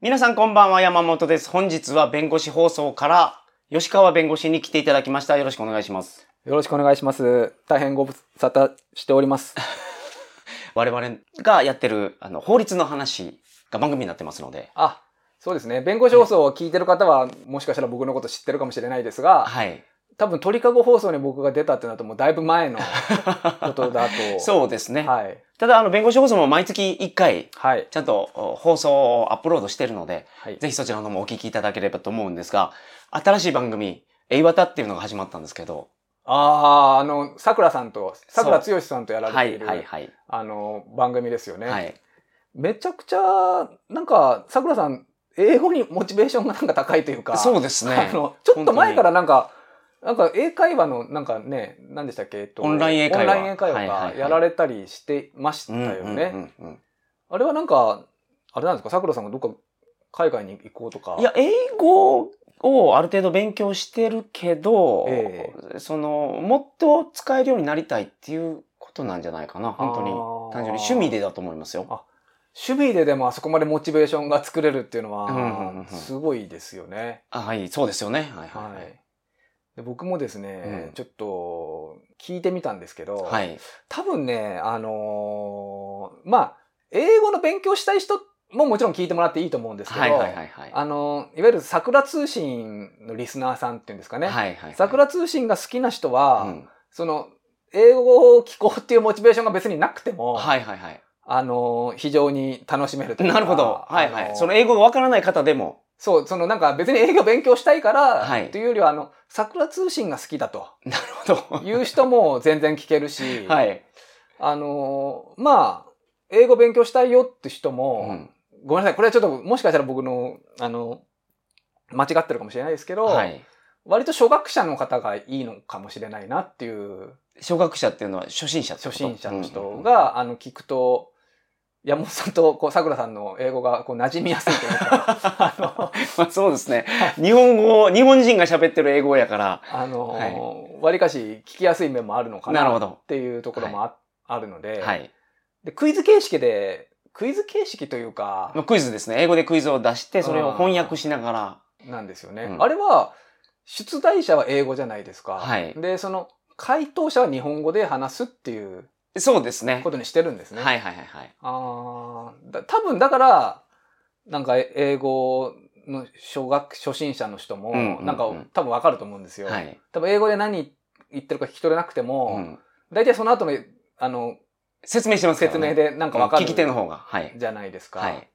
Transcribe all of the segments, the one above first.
皆さんこんばんは、山本です。本日は弁護士放送から、吉川弁護士に来ていただきました。よろしくお願いします。よろしくお願いします。大変ご無沙汰しております。我々がやってる、あの、法律の話が番組になってますので。あ、そうですね。弁護士放送を聞いてる方は、もしかしたら僕のこと知ってるかもしれないですが、はい。多分鳥かご放送に僕が出たってなるともうだいぶ前の ことだと。そうですね。はい。ただ、あの、弁護士放送も毎月1回、はい。ちゃんとお放送をアップロードしてるので、はい。ぜひそちらの方もお聞きいただければと思うんですが、新しい番組、エイワタっていうのが始まったんですけど、ああ、あの、桜さんと、桜剛さんとやらはい、れている、はい、はい。あの、番組ですよね。はい。めちゃくちゃ、なんか、桜さん、英語にモチベーションがなんか高いというか、そうですねあ。の、ちょっと前からなんか、なんか英会話のなんかね、何でしたっけ、えっと、オンライン英会話オンライン英会話はいはいはいがやられたりしてましたうんようんね。あれはなんか、あれなんですか、桜さんがどっか海外に行こうとか。いや、英語をある程度勉強してるけど、えその、もっと使えるようになりたいっていうことなんじゃないかな。本当に。単純に趣味でだと思いますよ。趣味ででもあそこまでモチベーションが作れるっていうのは、んすごいですよね。あはい、そうですよね。はいは。はいい。で僕もですね、うんちょっと聞いてみたんですけど、はい。多分ね、あのーまあ、英語の勉強したい人ももちろん聞いてもらっていいと思うんですけど、はいはいはいはい。あのーいわゆる桜通信のリスナーさんっていうんですかね。はいはい。桜通信が好きな人は、うんその、英語を聞こうっていうモチベーションが別になくても、はいはいはい。あのー非常に楽しめるというかなるほど。はいはい。あのーその英語がわからない方でも。そう、そのなんか別に英語勉強したいから、はいというよりは、あの、桜通信が好きだと なるほど。いう人も全然聞けるし、はい。あのーまあ、英語勉強したいよって人も、うんごめんなさい、これはちょっともしかしたら僕の、あの、間違ってるかもしれないですけど、はい。割と初学者の方がいいのかもしれないなっていう、初学者っていうのは初心者初心者の人が、あの、聞くと、山本さんと、こう、桜さんの英語が、こう、馴染みやすいというか、あの、まあそうですね。日本語、日本人が喋ってる英語やから。あのはいわりかし聞きやすい面もあるのかななるほどっていうところもあ,、あるのではい。で、クイズ形式で、クイズ形式というか、まあクイズですね。英語でクイズを出して、それを翻訳しながら。なんですよね。うんあれは、出題者は英語じゃないですか。はいで、その、回答者は日本語で話すっていうそうですねこ。とにしてるんですね。はいはいはいはい。あーだ多分だから、なんか英語の小学、初心者の人も、うんうんうんなんか多分わかると思うんですよ。はい。多分英語で何言ってるか聞き取れなくても、うん大体その後の、あの、説明してますからね。説明でなんかわかる聞き手の方が。はい。じゃないですか。はい。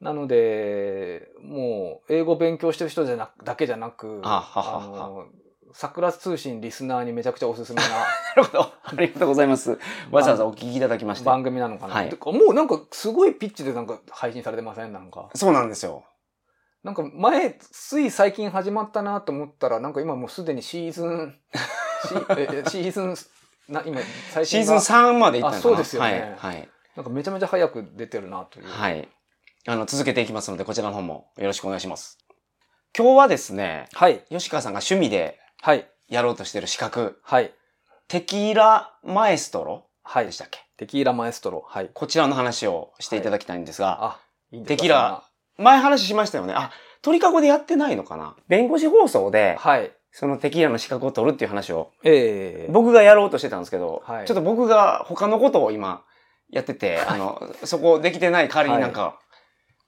なので、もう、英語勉強してる人じゃなだけじゃなく、あはははの、桜通信リスナーにめちゃくちゃおすすめな なるほど。ありがとうございます。わざわざお聞きいただきまして。番組なのかな。はいもうなんかすごいピッチでなんか配信されてません？なんか。そうなんですよ。なんか前、つい最近始まったなと思ったら、なんか今もうすでにシーズン、シーズン、な今、最シーズン新が3までいったのかそうですよねはい。はい。なんかめちゃめちゃ早く出てるなという。はい。あの、続けていきますので、こちらの方もよろしくお願いします。今日はですね、はい。吉川さんが趣味ではい。やろうとしてる資格、はい。テキーラマエストロ？はいでし。たっけ？テキーラマエストロ。はい。こちらの話をしていただきたいんですが、あ、いいんですか？テキーラ。前話しましたよね。あ、鳥かごでやってないのかな？弁護士放送で、はい。そのテキーラの資格を取るっていう話を、ええ僕がやろうとしてたんですけど、はいちょっと僕が他のことを今やってて、あの、そこできてない代わりになんか、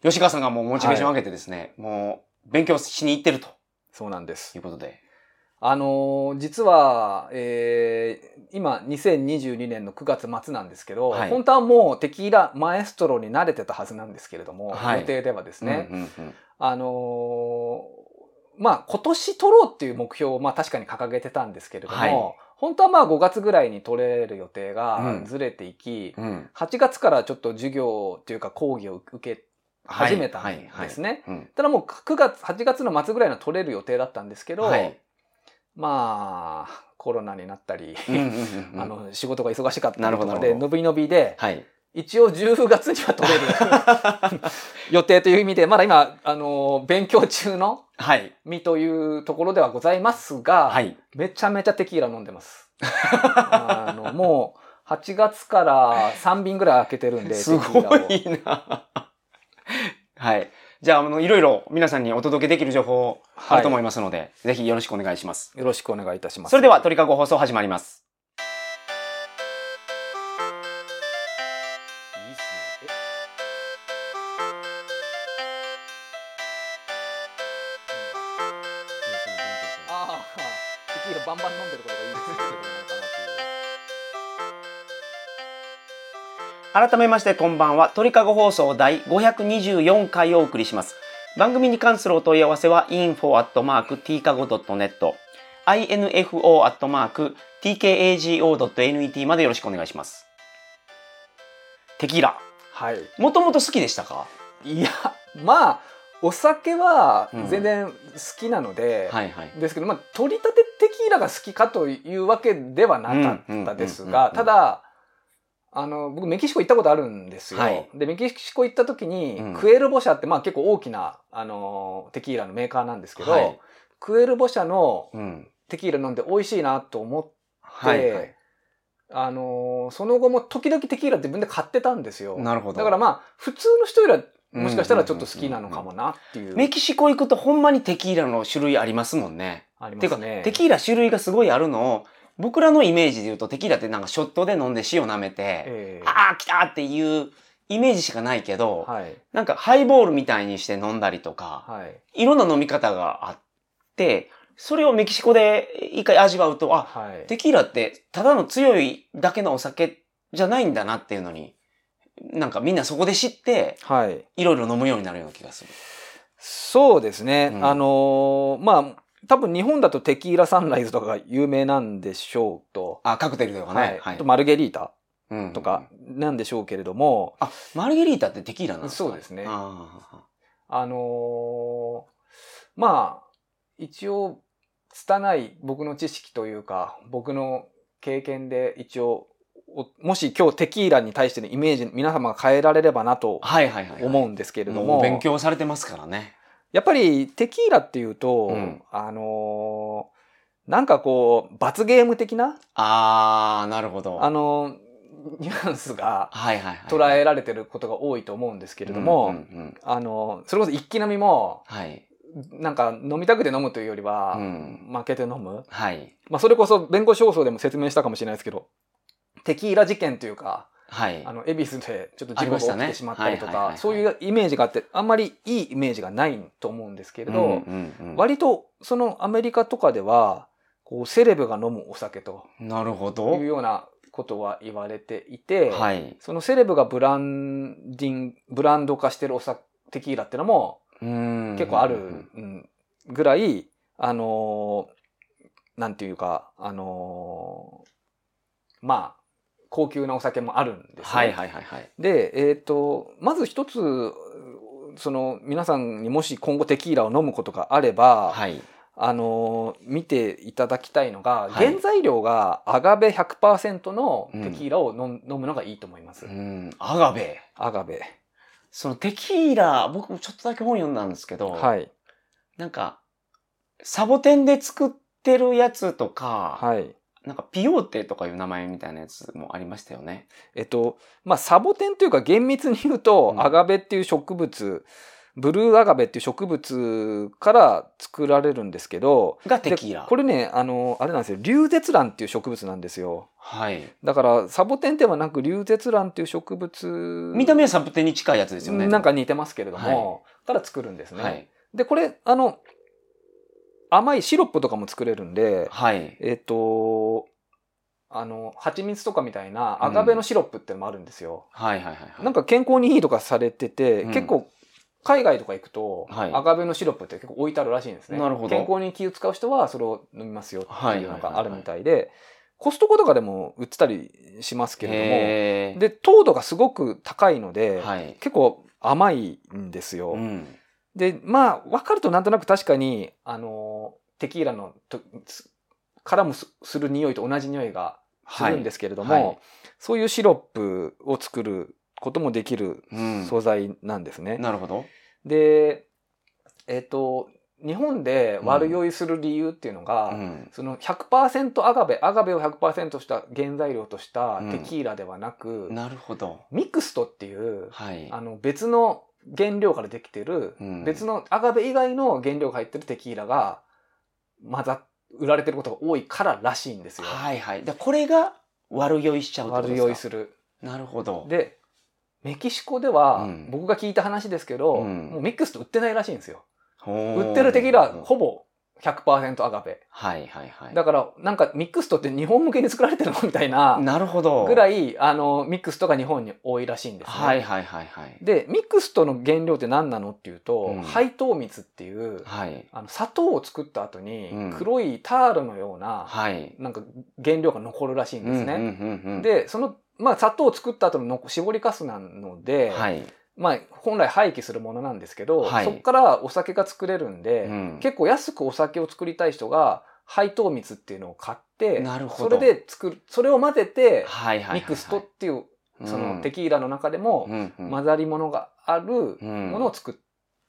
吉川さんがもうモチベーション上げてですね、もう勉強しに行ってるとそうなんですい。うことで。あのー実は、えー今、2022年の9月末なんですけど、はい。本当はもうテキーラマエストロに慣れてたはずなんですけれども、はい。予定ではですね、うんうんうん。あのーまあ、今年取ろうっていう目標を、まあ確かに掲げてたんですけれども、はい。本当はまあ5月ぐらいに取れる予定うがん。ずれていき、うん。8月からちょっと授業っていうか講義を受け始めたんですね。ただもう9月、8月の末ぐらいの取れる予定だったんですけど、はいまあ、コロナになったり、あの、仕事が忙しかったなりとかで、伸び伸びで、はい。一応10月には取れる予定という意味で、まだ今、あの、勉強中のはい。身というところではございますが、はい。めちゃめちゃテキーラ飲んでます。あのもう、8月から3瓶ぐらい開けてるんで、すごいな。はい。じゃあ、あの、いろいろ皆さんにお届けできる情報あると思いまますので、ぜひよろしくお願いします。す。よろしくお願いいたします。それでは、鳥かご放送始まります改めましてこんばんは。鳥かご放送第524回をお送りします。番組に関するお問い合わせは info.tkago.net info.tkago.net までよろしくお願いします。テキーラ。はい。もともと好きでしたか？いや、まあ、お酒はうん。全然好きなので、はいはい。ですけど、まあ、取り立てテキーラが好きかというわけではなかったですが、うんうんうんうん。ただ、あの、僕メキシコ行ったことあるんですよ。はいで、メキシコ行った時に、うんクエルボ社って、まあ結構大きな、あの、テキーラのメーカーなんですけど、はいクエルボ社のうんテキーラ飲んで美味しいなと思って、はいはいあの、その後も時々テキーラ自分で買ってたんですよ。なるほどだからまあ、普通の人よりはもしかしたらちょっと好きなのかもなっていう。メキシコ行くとほんまにテキーラの種類ありますもんねありていうか、ますね。テキーラ種類がすごいあるのを僕らのイメージで言うとテキーラってなんかショットで飲んで塩舐めて、ええああ来たっていうイメージしかないけど、はい。なんかハイボールみたいにして飲んだりとか、はい。いろんな飲み方があって、それをメキシコで一回味わうと、あ、はい。テキーラってただの強いだけのお酒じゃないんだなっていうのに、なんかみんなそこで知って、はい。いろいろ飲むようになるような気がする。そうですね。うんあのーまあ、多分日本だとテキーラサンライズとかが有名なんでしょうと。あ、カクテルとかはいね。はいあと。マルゲリータうんとか。なんでしょうけれども、あ、マルゲリータってテキーラなんですか？そうですねああのーまあ、一応、拙い僕の知識というか、僕の経験で一応、おもし今日テキーラに対してのイメージ、皆様が変えられればなとーはいはいはい。思うんですけれども、もう勉強されてますからね。やっぱりテキーラっていうと、うんあのーなんかこう、罰ゲーム的な、あー、なるほど。あのーニュアンスが。捉えられてることが多いと思うんですけれども、あのーそれこそ一気飲みも、はい。なんか飲みたくて飲むというよりは、うん負けて飲む。はい。まあそれこそ弁護士放送でも説明したかもしれないですけど、テキーラ事件というか、はいあ。の、恵比寿でちょっと事故が起きてしまったりとか、はいはいはいはいそういうイメージがあって、あんまりいいイメージがないと思うんですけれど、うんうんうん割とそのアメリカとかでは、こうセレブが飲むお酒となるほいどう。ようなことは言われていて、はい。そのセレブがブランディン、ブランド化してるお酒、テキーラってのも結結構ある、うんぐらい、あのーなんていうか、あのーまあ、高級なお酒もあるんですね。はいはいはいはい。で、えっ、と、まず一つ、その皆さんにもし今後テキーラを飲むことがあれば、はい。あのー見ていただきたいのが、はい原材料がアガベ100%のテキーラを飲,、飲むのがいいと思います。うん。アガベ。アガベ。そのテキーラ、僕もちょっとだけ本読んだんですけど、はい。なんか、サボテンで作ってるやつとか、はい。なんかピオーテとかいう名前みたいなやつもありましたよね。えっと、まあ、サボテンというか厳密に言うと、うんアガベっていう植物、ブルーアガベっていう植物から作られるんですけど、がテキーラ。でこれね、あの、あれなんですよ、リュウゼツランっていう植物なんですよ。はい。だから、サボテンではなく、リュウゼツランっていう植物。見た目はサボテンに近いやつですよね。なんか似てますけれども、から作るんですね。はい。で、これ、あの、甘いシロップとかも作れるんで、はい。えっ、と、あの、蜂蜜とかみたいなアガベのシロップってのもあるんですよ。はいはいはいはい。なんか健康にいいとかされてて、うん結構、海外とか行くと、はいアガベのシロップって結構置いてあるらしいんですね。なるほど健康に気を使う人はそれを飲みますよっていうのはいはいはいはいがあるみたいで、コストコとかでも売ってたりしますけれへども、で、糖度がすごく高いので、ーはい。結構甘いんですよ。うん。で、まあ、分かるとなんとなく確かに、あの、テキーラのとつからもすする匂いと同じ匂いがするんですけれども、はいはいそういうシロップを作ることもできるうん。素材なんですね。なるほど。で、えっ、と、日本で悪酔いする理由っていうのが、うん。その100%アガベ、アガベを100%した原材料としたうんテキーラではなく、なるほど。ミクストっていう、はい。あの別の原料からできてる、うん別のアガベ以外の原料が入ってるテキーラが混ざ売られてることが多いかららしいんですよ。はいはい。でこれが悪酔いしちゃう悪酔いする。なるほど。で、メキシコでは、うん僕が聞いた話ですけど、うんもうミックスと売ってないらしいんですよ。売ってるテキーラはほぼ100%アガベ。はいはいはい。だから、なんかミックストって日本向けに作られてるの？みたいななるほど。ぐらい。い、あの、ミックストが日本に多いらしいんですね。はいはいはいはい。で、ミックストの原料って何なのっていうと、うん配糖蜜っていう、はい。あの砂糖を作った後にうん黒いタールのような、はい。なんか原料が残るらしいんですね。で、その、まあ砂糖を作った後の残絞りかすなので、はい。まあ本来廃棄するものなんですけど、はいそこからお酒が作れるんで、うん結構安くお酒を作りたい人が配糖蜜っていうのを買って、なるほどそれで作る、それを混ぜて、はいはい。ミックストっていう、そのテキキーラの中でもうんうん混ざり物があるうんものを作っ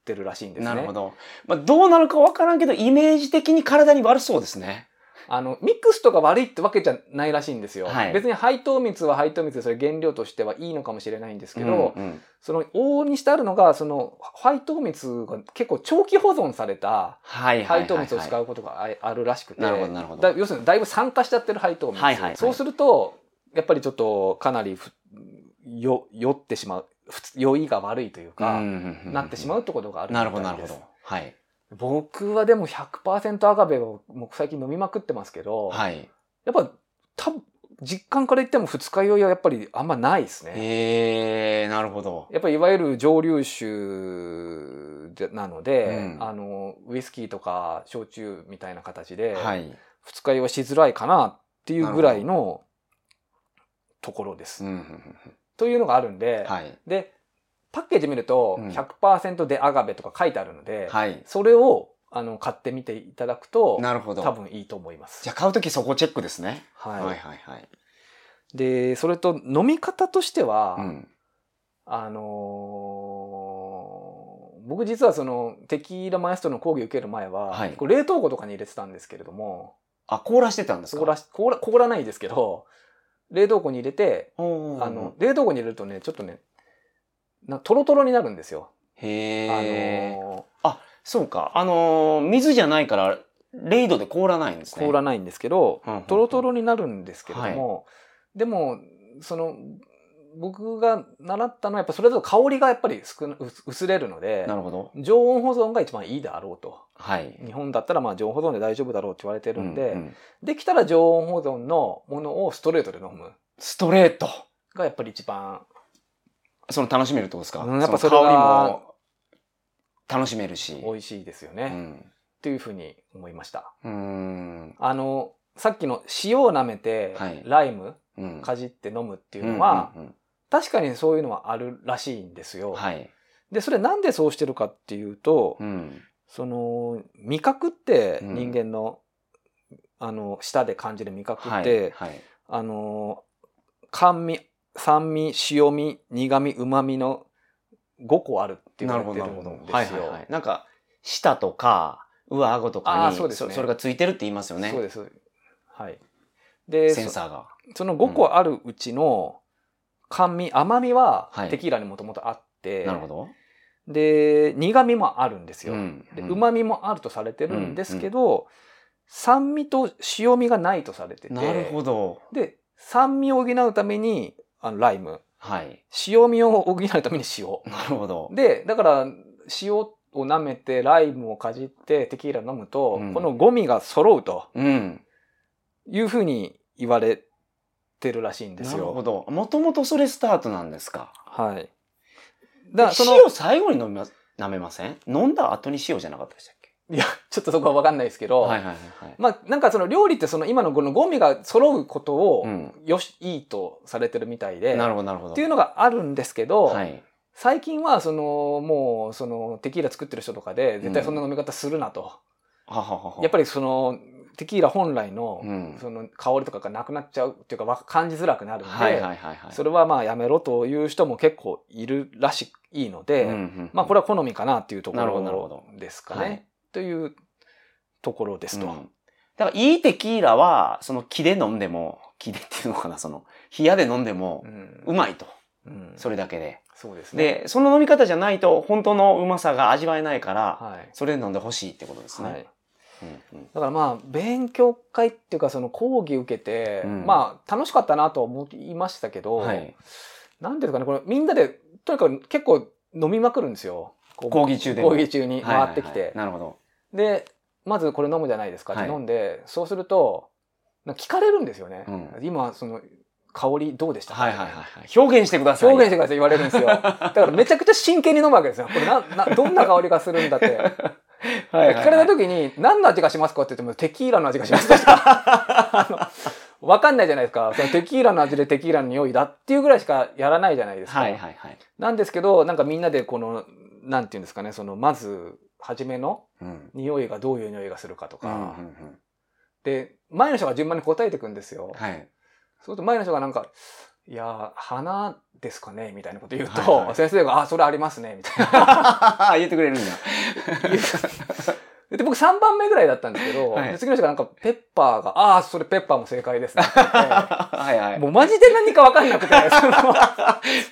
てるらしいんですね。なるほど。まあ、どうなるかわからんけど、イメージ的に体に悪そうですね。あの、ミックスとか悪いってわけじゃないらしいんですよ。はい。別に配糖蜜は配糖蜜でそれ原料としてはいいのかもしれないんですけど、うんうん。その往々にしてあるのが、その配糖蜜が結構長期保存された配糖蜜を使うことがああるらしくて、なるほどなるほど。だ要するにだいぶ酸化しちゃってる配糖蜜、はいはいはい。そうすると、やっぱりちょっとかなりふよ酔ってしまう、酔いが悪いというか、なってしまうってことがあるみたないるほどなるほですど。はい。僕はでも100%アガベをもう最近飲みまくってますけど、はい。やっぱ多分実感から言っても二日酔いはやっぱりあんまないですね。えー、なるほややっぱりいわゆる蒸留酒でなので、うんあのウイスキーとか焼酎みたいな形で、はい。二日酔いはしづらいかなっていうぐらいのところです。うんというのがあるんで、はい。でパッケージ見るとうん100%でアガベとか書いてあるので、はい。それをあの買ってみていただくとなるほど。多分いいと思います。じゃあ買うときそこチェックですね。はいはいはいはい。でそれと飲み方としては、うん。あのー僕実はそのテキーラマエストロの講義を受ける前は、はいこう冷凍庫とかに入れてたんですけれどもあ、凍らしてたんですか？凍らし凍ら凍らないですけど冷凍庫に入れて、あの冷凍庫に入れるとねちょっとねなトロトロになるんですよ。へあえ。のそうか。あのー水じゃないから、0度で凍らないんですね。ー凍らないんですけど、うんうんうんトロトロになるんですけれども、でもその僕が習ったのはやっぱそれだと香りがやっぱり少な薄薄れるのでなるほど。常温保存が一番いいであろうと。はい。日本だったらまあ常温保存で大丈夫だろうって言われてるんで、うんうんできたら常温保存のものをストレートで飲むストレート。がやっぱり一番その楽しめるってことですか、うんやっぱそれが香りも楽しめるし。美味しいですよね、っうん。ていうふうに思いました。うーん。あのさっきの塩を舐めて、はいライムうん。かじって飲むっていうのは、うんうんうん確かにそういうのはあるらしいんですよ。はい。でそれなんでそうしてるかっていうと、うん。その味覚ってうん人間の、あの舌で感じる味覚はい。って、はい。あの甘味酸味塩味苦味うまみの5個あるって言われてるなるほど。んですよ。はいはいはい。なんか、舌とか、上顎とかにそねそれがついてるって言いますよね。そうです。はい。で、そセンサーが。その5個あるうちの甘味、甘みははいテキーラにもともとあって、なるほど。で、苦味もあるんですよ。うんで、うん旨味もあるとされてるんですけど、酸味と塩味がないとされてて、なるほど。で、酸味を補うためにあのライム、はい。塩味を補うために塩。なるほど。で、だから、塩を舐めて、ライムをかじって、テキーラ飲むと、うんこのゴミが揃うとうん。いうふうに言われてるらしいんですなるほよ。ど。もともとそれスタートなんですか？はい。だから、その、塩最後に飲みま、舐めません？飲んだ後に塩じゃなかったでしたっけ？いや、ちょっとそこはわかんないですけど、はいはいはいはい。まあ、なんかその料理ってその今のこのゴミが揃うことをうん。よし、いいとされてるみたいで、なるほどなるほど。っていうのがあるんですけど、はい。最近はその、もうそのテキーラ作ってる人とかで、絶対そんな飲み方するなと。はははは。やっぱりその、テキーラ本来の、うん。その香りとかがなくなっちゃうっていうかわ感じづらくなるんで、はいはいはいはい。それはまあやめろという人も結構いるらしいので、うんうんまあこれは好みかなっていうとこなるほどなるほろどですかね。はいというところですと。うんだから、いいテキーラは、その木で飲んでも、木でっていうのかな、その、冷やで飲んでもう、まいと。うんそれだけで。そうですね。で、その飲み方じゃないと本当のうまさが味わえないから、はい。それで飲んでほしいってことですね。はい。うんうんだからまあ、勉強会っていうか、その講義受けて、うんまあ、楽しかったなとは思いましたけど、はい。なんていうかね、これみんなで、とにかく結構飲みまくるんですよ。講義中でも講義中に回ってきて。はいはいはいなるほど。で、まずこれ飲むじゃないですかっ飲んで、そうすると、聞かれるんですよね。うん今、その、香りどうでした？かはいはいはいはい。表現してください。表現してください言われるんですよ。だからめちゃくちゃ真剣に飲むわけですよ。これな、な、どんな香りがするんだって。はいはいはい聞かれた時に、何の味がしますかって言っても、テキーラの味がします か、わかんないじゃないですか。そのテキーラの味でテキーラの匂いだっていうぐらいしかやらないじゃないですか。はいはいはい。なんですけど、なんかみんなでこの、なんていうんですかね、その、まず、初めのうん。匂いがどういう匂いがするかとか、うんうんうんで、前の人が順番に答えていくんですよ。はい。そうすると前の人がなんか、いやー、花ですかねみたいなこと言うと、はいはい先生が、あ、それありますねみたいな。言ってくれるんだ。で、僕3番目ぐらいだったんですけど、はいで次の人がなんか、ペッパーが、ああ、それペッパーも正解ですね。はいはい。もうマジで何かわかんなくて、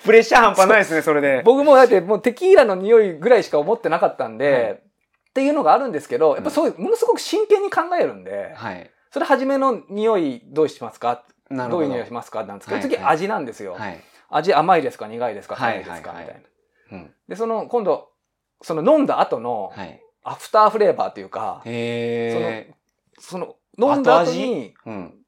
プレッシャー半端ないですね、それで。僕もだってもうテキーラの匂いぐらいしか思ってなかったんで、はいっていうのがあるんですけど、やっぱそういう、ものすごく真剣に考えるんで、はい。それ初めの匂いどうしますか？ど。どういう匂いしますか？なんですけど、はい次味なんですよ。はい。味甘いですか苦いですか？はい辛いですか、みたいな。うん。で、その、今度、その飲んだ後のはい。アフターフレーバーというか、へえ。その、飲んだ後後に、うん。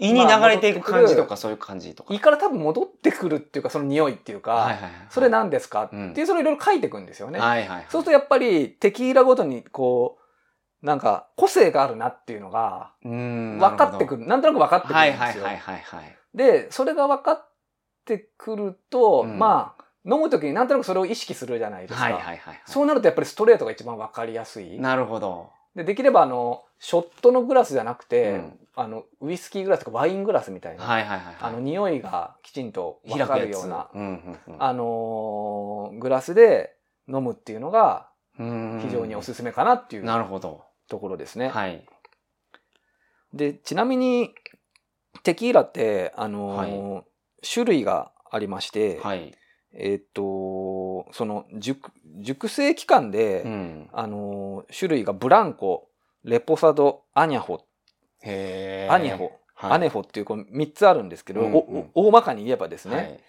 胃に流れていく感じとか、そういう感じとか。胃から多分戻ってくるっていうか、その匂いっていうか、はいはいはい。それ何ですか？ってうんいう、それいろいろ書いていくんですよね。はいはい。そうするとやっぱりテキーラごとにこう、なんか個性があるなっていうのが。分かってくる。る。なんとなく分かってくるはいんですよ。はいはいはいはい。で、それが分かってくると、うんまあ、飲むときになんとなくそれを意識するじゃないですか。はいはいはいはい。そうなるとやっぱりストレートが一番分かりやすい。なるほど。でできればあの、ショットのグラスじゃなくて、うんあの、ウイスキーグラスとかワイングラスみたいな、はいはいはいはい。あの、匂いがきちんと分かるような、うんうんうん。あのーグラスで飲むっていうのがうん非常におすすめかなっていうなるほど。ところですね。はい。で、ちなみに、テキーラって、あのー種類がありまして、はい。えーっと、その熟、熟成期間で、うん。あのー種類がブランコ、レポサド、アニャホ、へー。アニャホ、はい。アネホっていうこう3つあるんですけど、うんおうん。お大まかに言えばですね、はい。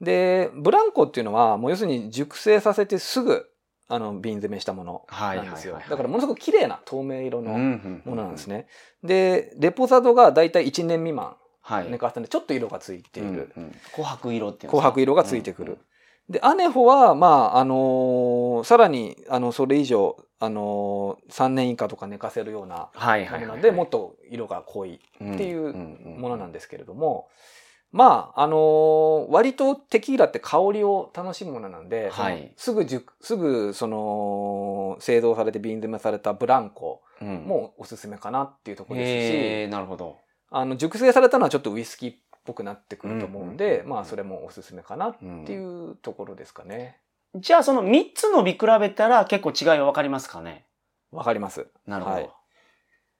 で、ブランコっていうのは、もう要するに熟成させてすぐ、あの、瓶詰めしたものはいなんですよ。はい。はいはいだからものすごく綺麗な透明色のうんうんものなんですね。で、レポサドがだいたい1年未満はい。寝かせてちょっと色がついている。うんうん。琥珀色っていう紅白色がついてくる。で、アネホは、まあ、あのーさらに、あの、それ以上、あのー3年以下とか寝かせるような。ものなので、もっと色が濃いっっていうものなんでですけれども、まあ、あのー割とテキーラって香りを楽しむものなんで、はいすぐ熟、すぐ、その、製造されて瓶詰めされたブランコす。もおすすめかなっていうところですし、へえ、なるほど。あの、熟成されたのはちょっとウイスキーっぽくなってくると思うんで、うんまあ、それもおすすめかなっっていうところですかね。じゃあその3つの見比べたら結構違いは分かりますかね？わかります。なるほど。はい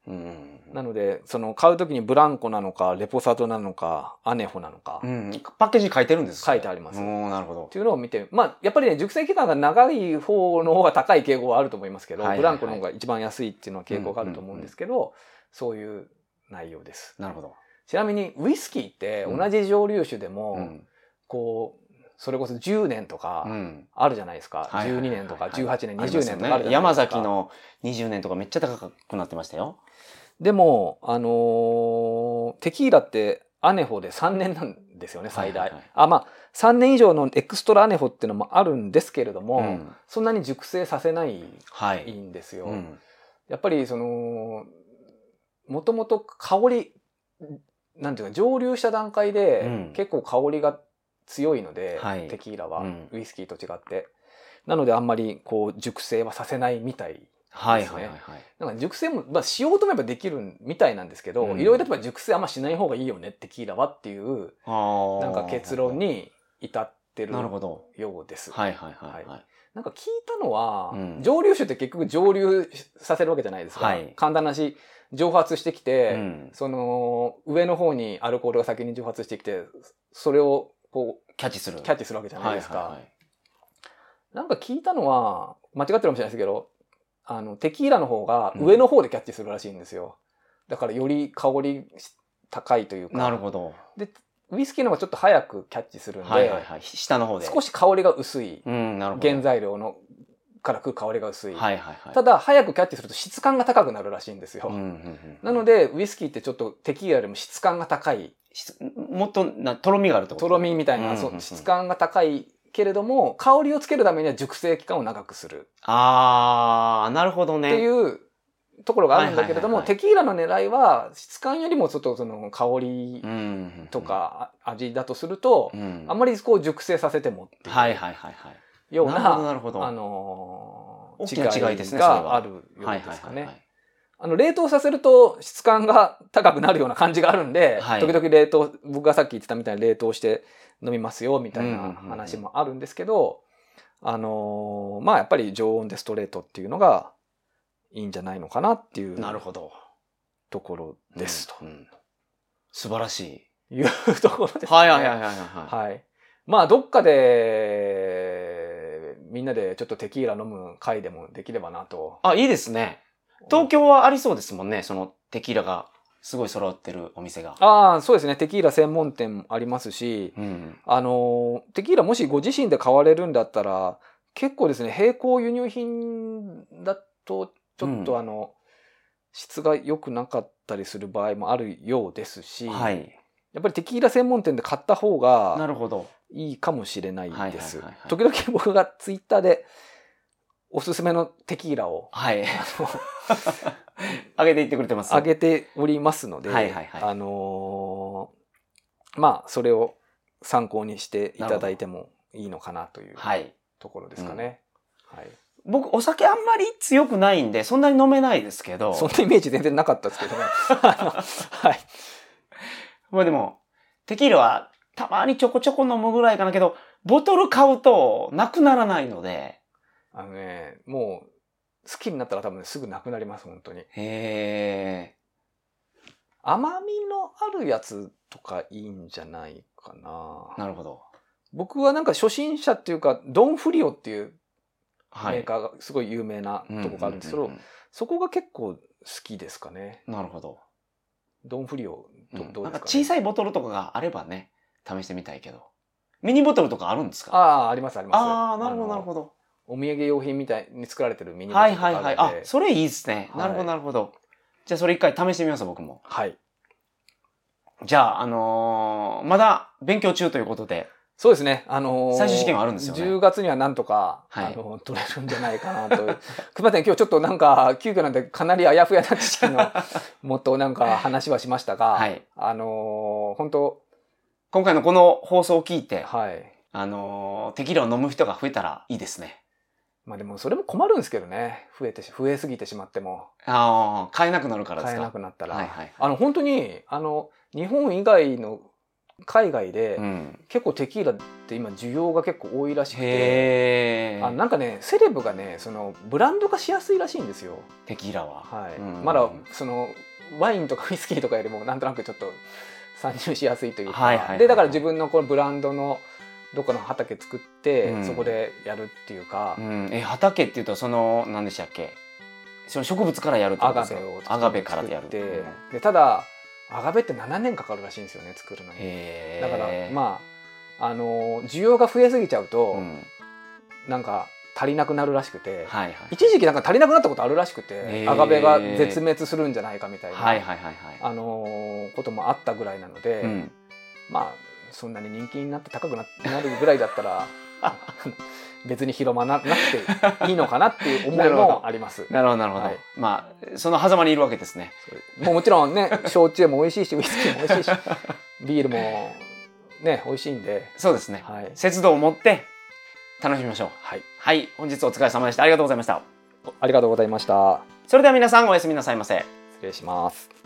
うん。なので、その、買うときにブランコなのか、レポサドなのか、アネホなのか、っうん。パッケージに書いてるんです書いてありますなるほど。ていうのを見て、まあ、やっぱりね、熟成期間が長い方の方が高い傾向はあると思いますけど、はいはいはいブランコの方が一番安いっていうのは傾向があると思うんですけど、そういう内容です。なるほど。ちなみに、ウイスキーってうん同じ蒸留酒でも、うん。こう、それこそ10年とうかん。あるじゃないですか。はいはいはい12年とかはい18年、20ありますよ年とかあるじゃないですか。山崎の20年とかめっちゃ高くなってましたよ。でも、あのーテキーラってアネホで3年なんですよね、最大。はいはいはいあ、まあ、3年以上のエクストラアネホっていうのもあるんですけれども、うんそんなに熟成させないはい。んですよ。うん。やっぱりその、もともと香り、なんていうか、蒸留した段階うんで結構香りが強いので、はいテキーラは、うんウイスキーと違って。なのであんまりこう熟成はさせないみたい。はいはいはいはい。なんか熟成も、まあ、しようと思えばできるみたいなんですけど、うんいろいろやっぱ熟成あんましない方がいいよね、テキーラはっていう、なんか結論。に至ってる。ようです。はいはいはいはい。なんか聞いたのは、うん蒸留酒って結局蒸留させるわけじゃないですか。はい簡単な話、蒸発してきて、うんその上の方にアルコールが先に蒸発してきて、それをこうキャッチする。キャッチするわけじゃないですか。はいはいはいなんか聞いたのは、間違ってるかもしれないですけど、あの、テキーラの方が上の方でキャッチするらしいんですよ。だからより香り高いというか。なるほど。で、ウイスキーの方がちょっと早くキャッチするんで、はいはいはい。下の方で。少し香りが薄い。うん、なるほど。原材料のから来る香りが薄い。はいはいはい。ただ、早くキャッチすると質感が高くなるらしいんですよ。うんうんうん、なので、ウイスキーってちょっとテキーラよりも質感が高い。しもっとな、とろみがあると？とろみみたいな、うんうんうんそう質感が高いけれども、香りをつけるためには熟成期間を長くするあー、なるほどね。っていうところがあるんだけれども、はいはいはいはいテキーラの狙いは質感よりもちょっとその香りうんうんうんと、かあ味だとすると、うん、あんまりこう熟成させてもっていうはいはいはいはい。ような、なるほどあのー大きな違いですねがあるようはいですかね。あの、冷凍させると質感が高くなるような感じがあるんで、はい時々冷凍、僕がさっき言ってたみたいに冷凍して飲みますよ、みたいな話もあるんですけど、あのーまあやっぱり常温でストレートっていうのがいいんじゃないのかなっていうなるほど。ところですとうんうん素晴らしい。いうところです、ね。はいはいはいはいはい。はい。まあ、どっかで、みんなでちょっとテキーラ飲む会でもできればなと。あ、いいですね。東京はありそうですもんね。そのテキーラがすごい揃ってるお店が。ああ、そうですね。テキーラ専門店もありますし、うん。あの、テキーラもしご自身で買われるんだったら、結構ですね、並行輸入品だと、ちょっうんとあの、質が良くなかったりする場合もあるようですし、はい。やっぱりテキーラ専門店で買った方ながるほど。いいかもしれないはいはいですはいはい。時々僕がツイッターでおすすめのテキーラをはい。あ げていってくれてます。上げておりますので、はいはいはいあのーまあ、それを参考にしていただいてもいいのかなというはい。ところですかね。はい。僕、お酒あんまり強くないんで、そんなに飲めないですけど。そんなイメージ全然なかったですけどね。はい。まあでも、テキーラはたまにちょこちょこ飲むぐらいかなけど、ボトル買うとなくならないので。あのね、もう、好きになったら多分すぐなくなります、本当に。へえ。甘みのあるやつとかいいんじゃないかな。なるほど。僕はなんか初心者っていうか、ドンフリオっていうはい。メーカーがすごい有名なとこがあるんですけど、そこが結構好きですかね。なるほど。ドンフリオど,、うんどうですか、ね、なんか小さいボトルとかがあればね、試してみたいけど。ミニボトルとかあるんですか？ああ、ありますあります。ああー、なるほど、なるほど。ど。お土産用品みたいに作られてるミニボトはいルとかあるので。はいはい。あ、それいいですね。はいなるほど、なるほど。じゃあそれ一回試してみます、僕も。はい。じゃあ、あのーまだ勉強中ということで。そうですね。あのー最終試験はあるんですよね10月にはなんとか、はいあの取れるんじゃないかなと。すみません、今日ちょっとなんか、急遽なんでかなりあやふやな知識のもっとなんか話はしましたが、はいあのー本当今回のこの放送を聞いて、はい。あのーテキーラを飲む人が増えたらいいですね。まあでもそれも困るんですけどね。増えてし、増えすぎてしまっても、ああ、買えなくなるからです買えか。なくなったら。はいはい。あの、本当に、あの、日本以外の海外で、うん。結構テキーラって今需要が結構多いらしくて、へえ。あなんかね、セレブがね、その、ブランド化しやすいらしいんですよ。テキーラは。はい。うんまだ、その、ワインとかウイスキーとかよりも、なんとなくちょっと参入しやすいというか、はいはいはいで、だから自分のこのブランドの、どっかの畑作って、うんそこでやるっていうか、うん。え、畑っていうと、その、何でしたっけ？その植物からやるってことですか？アガベからやる。作って、うんでただアガベって7年かかるらしいんですよね作るのに。だからまああの需要が増えすぎちゃうと、うん。なんか足りなくなるらしくて、はいはい。一時期なんか足りなくなったことあるらしくて、アガベが絶滅するんじゃないかみたいな、はいはいはいはい。あのこともあったぐらいなので、うん。まあそんなに人気になって高くななるぐらいだったら 別に広まらなくていいのかなっていう思いも あります。なるほどなるほど。はいまあ、その狭間にいるわけですね。もうもちろんね、焼酎も美味しいし、ウイスキーも美味しいし、ビールもね、美味しいんで、そうですね。はい。節度を持って楽しみましょう。はい。はい。本日お疲れ様でした。ありがとうございました。ありがとうございました。それでは皆さんおやすみなさいませ。失礼します。